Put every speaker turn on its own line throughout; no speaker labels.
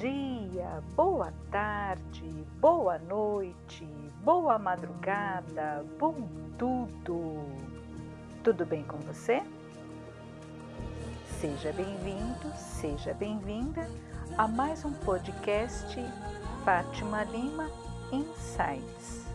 dia, boa tarde, boa noite, boa madrugada, bom tudo. Tudo bem com você? Seja bem-vindo, seja bem-vinda a mais um podcast Fátima Lima Insights.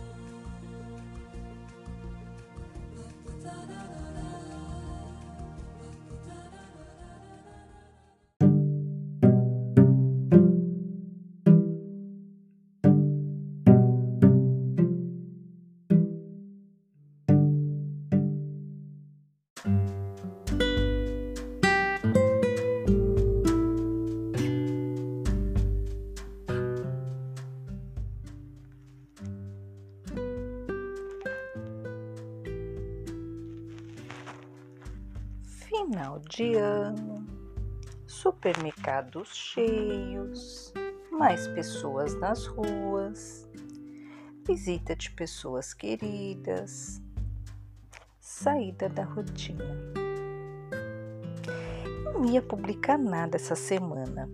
Final de ano, supermercados cheios, mais pessoas nas ruas, visita de pessoas queridas, saída da rotina. Não ia publicar nada essa semana,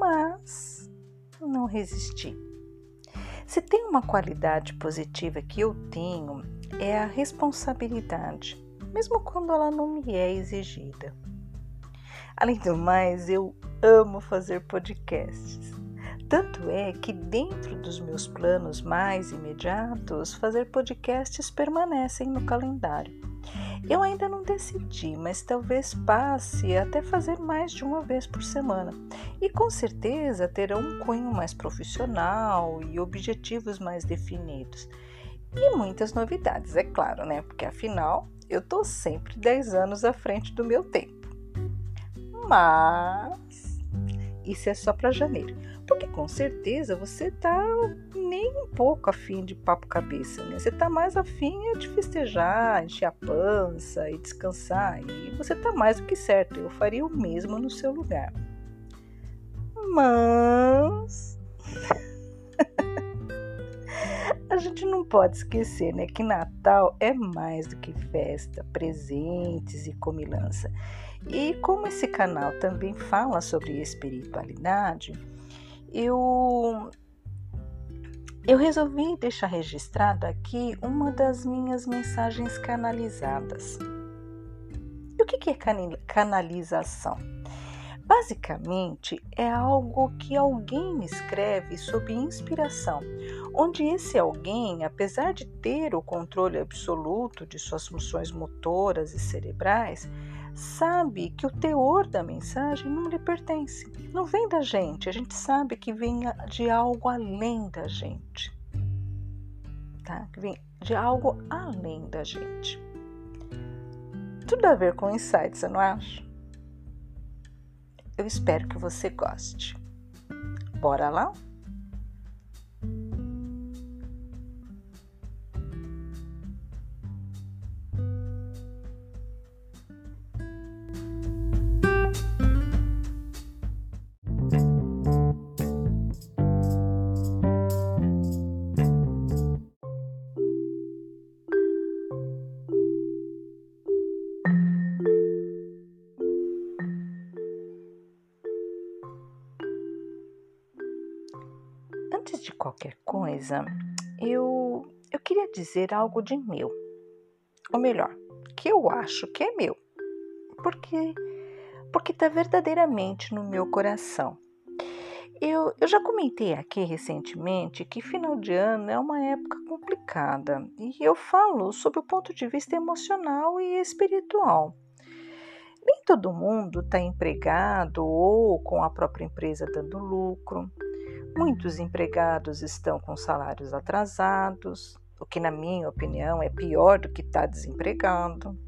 mas não resisti. Se tem uma qualidade positiva que eu tenho, é a responsabilidade mesmo quando ela não me é exigida. Além do mais, eu amo fazer podcasts. Tanto é que, dentro dos meus planos mais imediatos, fazer podcasts permanecem no calendário. Eu ainda não decidi, mas talvez passe até fazer mais de uma vez por semana. E com certeza terão um cunho mais profissional e objetivos mais definidos. E muitas novidades, é claro, né? Porque afinal eu tô sempre 10 anos à frente do meu tempo. Mas isso é só para janeiro, porque com certeza você tá nem um pouco afim de papo cabeça, né? Você tá mais afim de festejar, encher a pança e descansar, e você tá mais do que certo. Eu faria o mesmo no seu lugar. Mas a gente não pode esquecer né, que Natal é mais do que festa, presentes e comilança. E como esse canal também fala sobre espiritualidade, eu, eu resolvi deixar registrado aqui uma das minhas mensagens canalizadas. E o que é canalização? Basicamente, é algo que alguém escreve sob inspiração, onde esse alguém, apesar de ter o controle absoluto de suas funções motoras e cerebrais, sabe que o teor da mensagem não lhe pertence, não vem da gente, a gente sabe que vem de algo além da gente. Tá? Que vem de algo além da gente. Tudo a ver com insights, não acha? Eu espero que você goste. Bora lá? Coisa, eu, eu queria dizer algo de meu. Ou melhor, que eu acho que é meu. Porque porque está verdadeiramente no meu coração. Eu, eu já comentei aqui recentemente que final de ano é uma época complicada e eu falo sob o ponto de vista emocional e espiritual. Nem todo mundo está empregado ou com a própria empresa dando lucro. Muitos empregados estão com salários atrasados, o que, na minha opinião, é pior do que estar tá desempregado.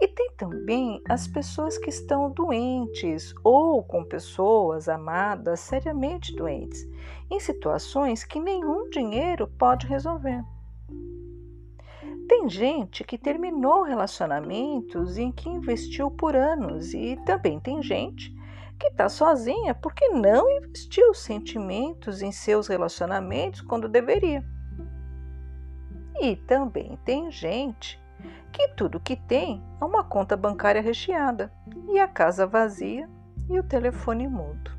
E tem também as pessoas que estão doentes ou com pessoas amadas seriamente doentes, em situações que nenhum dinheiro pode resolver. Tem gente que terminou relacionamentos em que investiu por anos, e também tem gente que está sozinha porque não investiu sentimentos em seus relacionamentos quando deveria. E também tem gente que tudo que tem é uma conta bancária recheada e a casa vazia e o telefone mudo.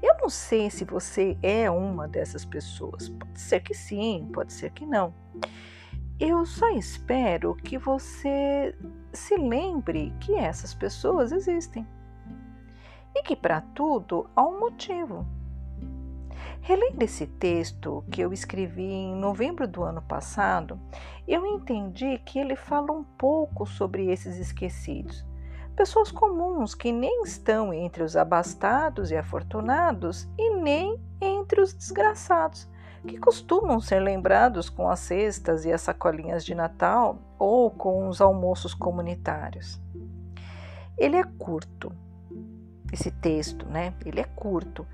Eu não sei se você é uma dessas pessoas. Pode ser que sim, pode ser que não. Eu só espero que você se lembre que essas pessoas existem e que para tudo há um motivo. Relendo esse texto que eu escrevi em novembro do ano passado, eu entendi que ele fala um pouco sobre esses esquecidos. Pessoas comuns que nem estão entre os abastados e afortunados e nem entre os desgraçados, que costumam ser lembrados com as cestas e as sacolinhas de Natal ou com os almoços comunitários. Ele é curto, esse texto, né? Ele é curto.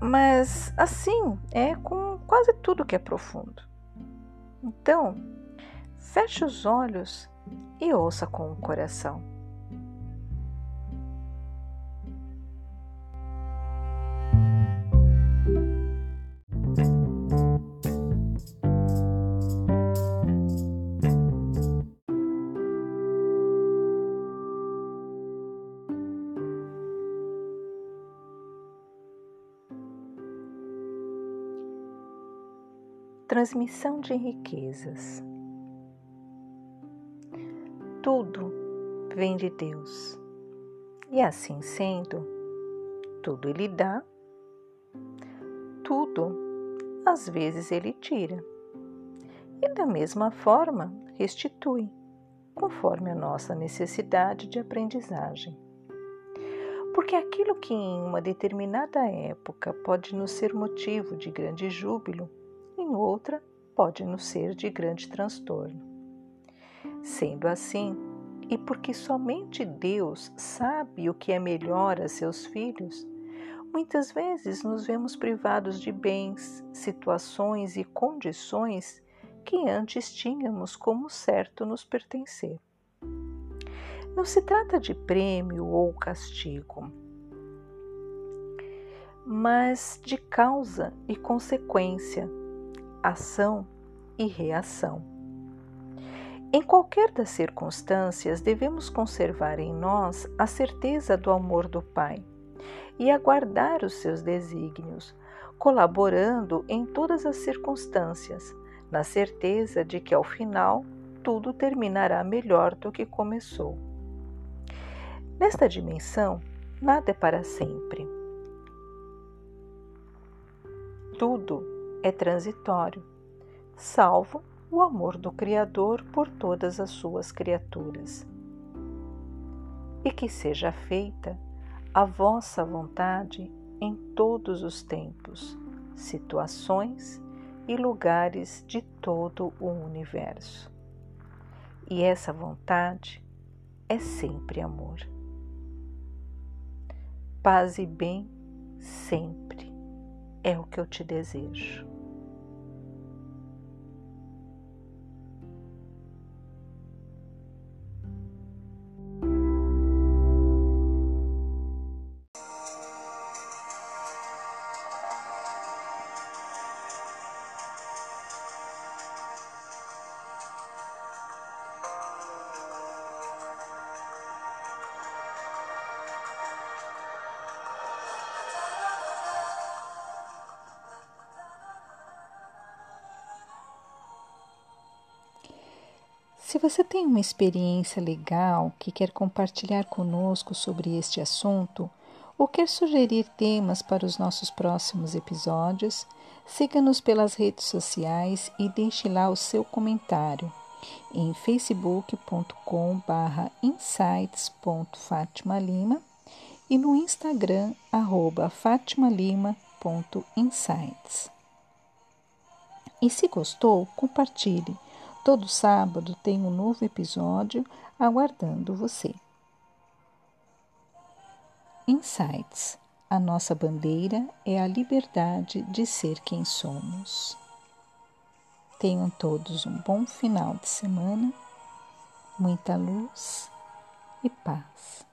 Mas assim é com quase tudo que é profundo. Então, feche os olhos e ouça com o coração. Transmissão de riquezas. Tudo vem de Deus. E assim sendo, tudo Ele dá, tudo às vezes Ele tira. E da mesma forma restitui, conforme a nossa necessidade de aprendizagem. Porque aquilo que em uma determinada época pode nos ser motivo de grande júbilo, em outra pode nos ser de grande transtorno. Sendo assim, e porque somente Deus sabe o que é melhor a seus filhos, muitas vezes nos vemos privados de bens, situações e condições que antes tínhamos como certo nos pertencer. Não se trata de prêmio ou castigo, mas de causa e consequência ação e reação. Em qualquer das circunstâncias, devemos conservar em nós a certeza do amor do Pai e aguardar os seus desígnios, colaborando em todas as circunstâncias, na certeza de que ao final tudo terminará melhor do que começou. Nesta dimensão, nada é para sempre. Tudo é transitório, salvo o amor do Criador por todas as suas criaturas. E que seja feita a vossa vontade em todos os tempos, situações e lugares de todo o universo. E essa vontade é sempre amor. Paz e bem sempre é o que eu te desejo. Se você tem uma experiência legal que quer compartilhar conosco sobre este assunto ou quer sugerir temas para os nossos próximos episódios, siga-nos pelas redes sociais e deixe lá o seu comentário em facebook.com/insights.fatimalima e no Instagram arroba fatimalima.insights. E se gostou, compartilhe Todo sábado tem um novo episódio aguardando você. Insights. A nossa bandeira é a liberdade de ser quem somos. Tenham todos um bom final de semana, muita luz e paz.